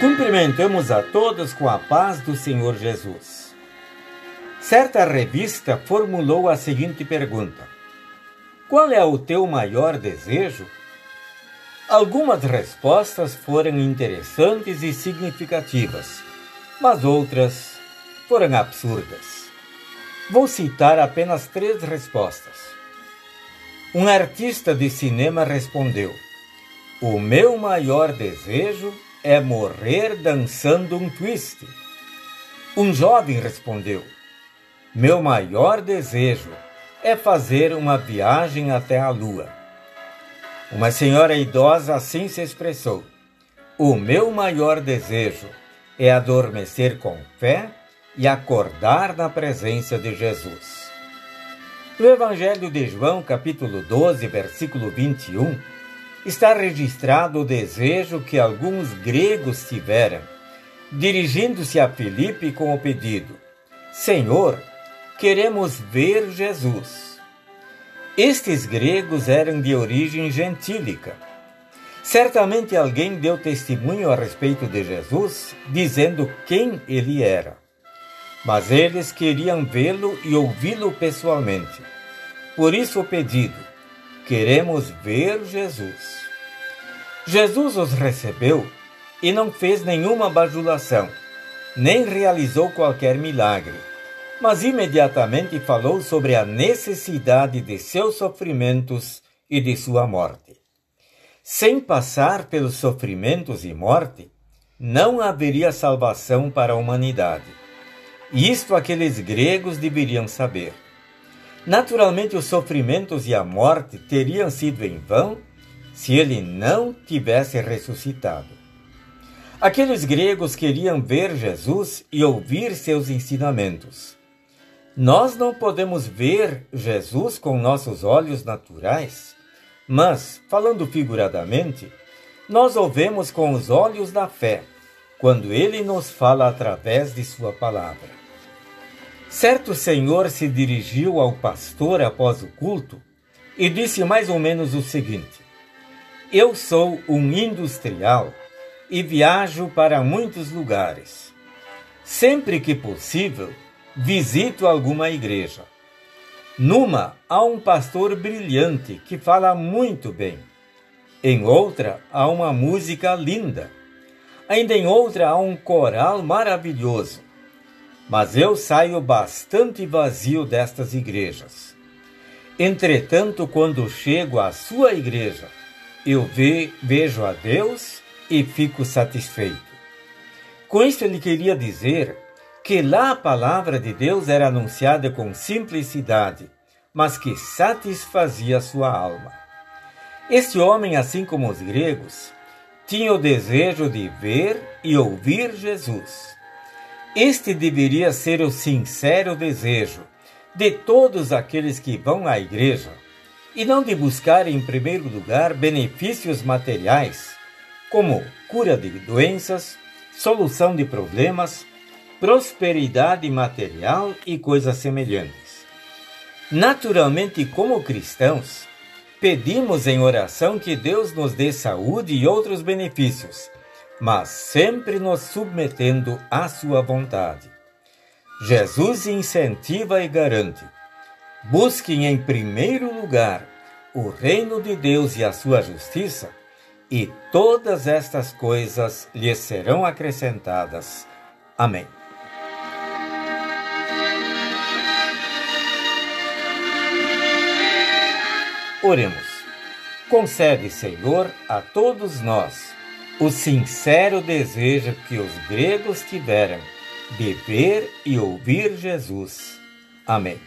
Cumprimentamos a todos com a paz do Senhor Jesus. Certa revista formulou a seguinte pergunta: Qual é o teu maior desejo? Algumas respostas foram interessantes e significativas, mas outras foram absurdas. Vou citar apenas três respostas. Um artista de cinema respondeu: O meu maior desejo morrer dançando um twist. Um jovem respondeu: Meu maior desejo é fazer uma viagem até a lua. Uma senhora idosa assim se expressou: O meu maior desejo é adormecer com fé e acordar na presença de Jesus. No Evangelho de João, capítulo 12, versículo 21, está registrado o desejo que alguns gregos tiveram, dirigindo-se a Filipe com o pedido: Senhor, queremos ver Jesus. Estes gregos eram de origem gentílica. Certamente alguém deu testemunho a respeito de Jesus, dizendo quem ele era. Mas eles queriam vê-lo e ouvi-lo pessoalmente. Por isso o pedido: Queremos ver Jesus. Jesus os recebeu e não fez nenhuma bajulação, nem realizou qualquer milagre, mas imediatamente falou sobre a necessidade de seus sofrimentos e de sua morte. Sem passar pelos sofrimentos e morte, não haveria salvação para a humanidade. Isto aqueles gregos deveriam saber. Naturalmente, os sofrimentos e a morte teriam sido em vão se ele não tivesse ressuscitado. Aqueles gregos queriam ver Jesus e ouvir seus ensinamentos. Nós não podemos ver Jesus com nossos olhos naturais, mas, falando figuradamente, nós o vemos com os olhos da fé, quando ele nos fala através de Sua palavra. Certo senhor se dirigiu ao pastor após o culto e disse mais ou menos o seguinte: Eu sou um industrial e viajo para muitos lugares. Sempre que possível, visito alguma igreja. Numa há um pastor brilhante que fala muito bem. Em outra há uma música linda. Ainda em outra há um coral maravilhoso mas eu saio bastante vazio destas igrejas. Entretanto, quando chego à sua igreja, eu ve, vejo a Deus e fico satisfeito. Com isso, ele queria dizer que lá a palavra de Deus era anunciada com simplicidade, mas que satisfazia sua alma. Este homem, assim como os gregos, tinha o desejo de ver e ouvir Jesus. Este deveria ser o sincero desejo de todos aqueles que vão à igreja e não de buscar em primeiro lugar benefícios materiais, como cura de doenças, solução de problemas, prosperidade material e coisas semelhantes. Naturalmente, como cristãos, pedimos em oração que Deus nos dê saúde e outros benefícios mas sempre nos submetendo à sua vontade. Jesus incentiva e garante: busquem em primeiro lugar o reino de Deus e a sua justiça, e todas estas coisas lhes serão acrescentadas. Amém. Oremos. Concede, Senhor, a todos nós o sincero desejo que os gregos tiveram de ver e ouvir Jesus. Amém.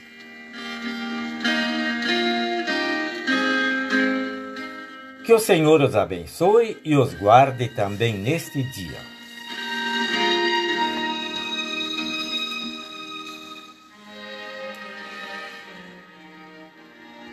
Que o Senhor os abençoe e os guarde também neste dia.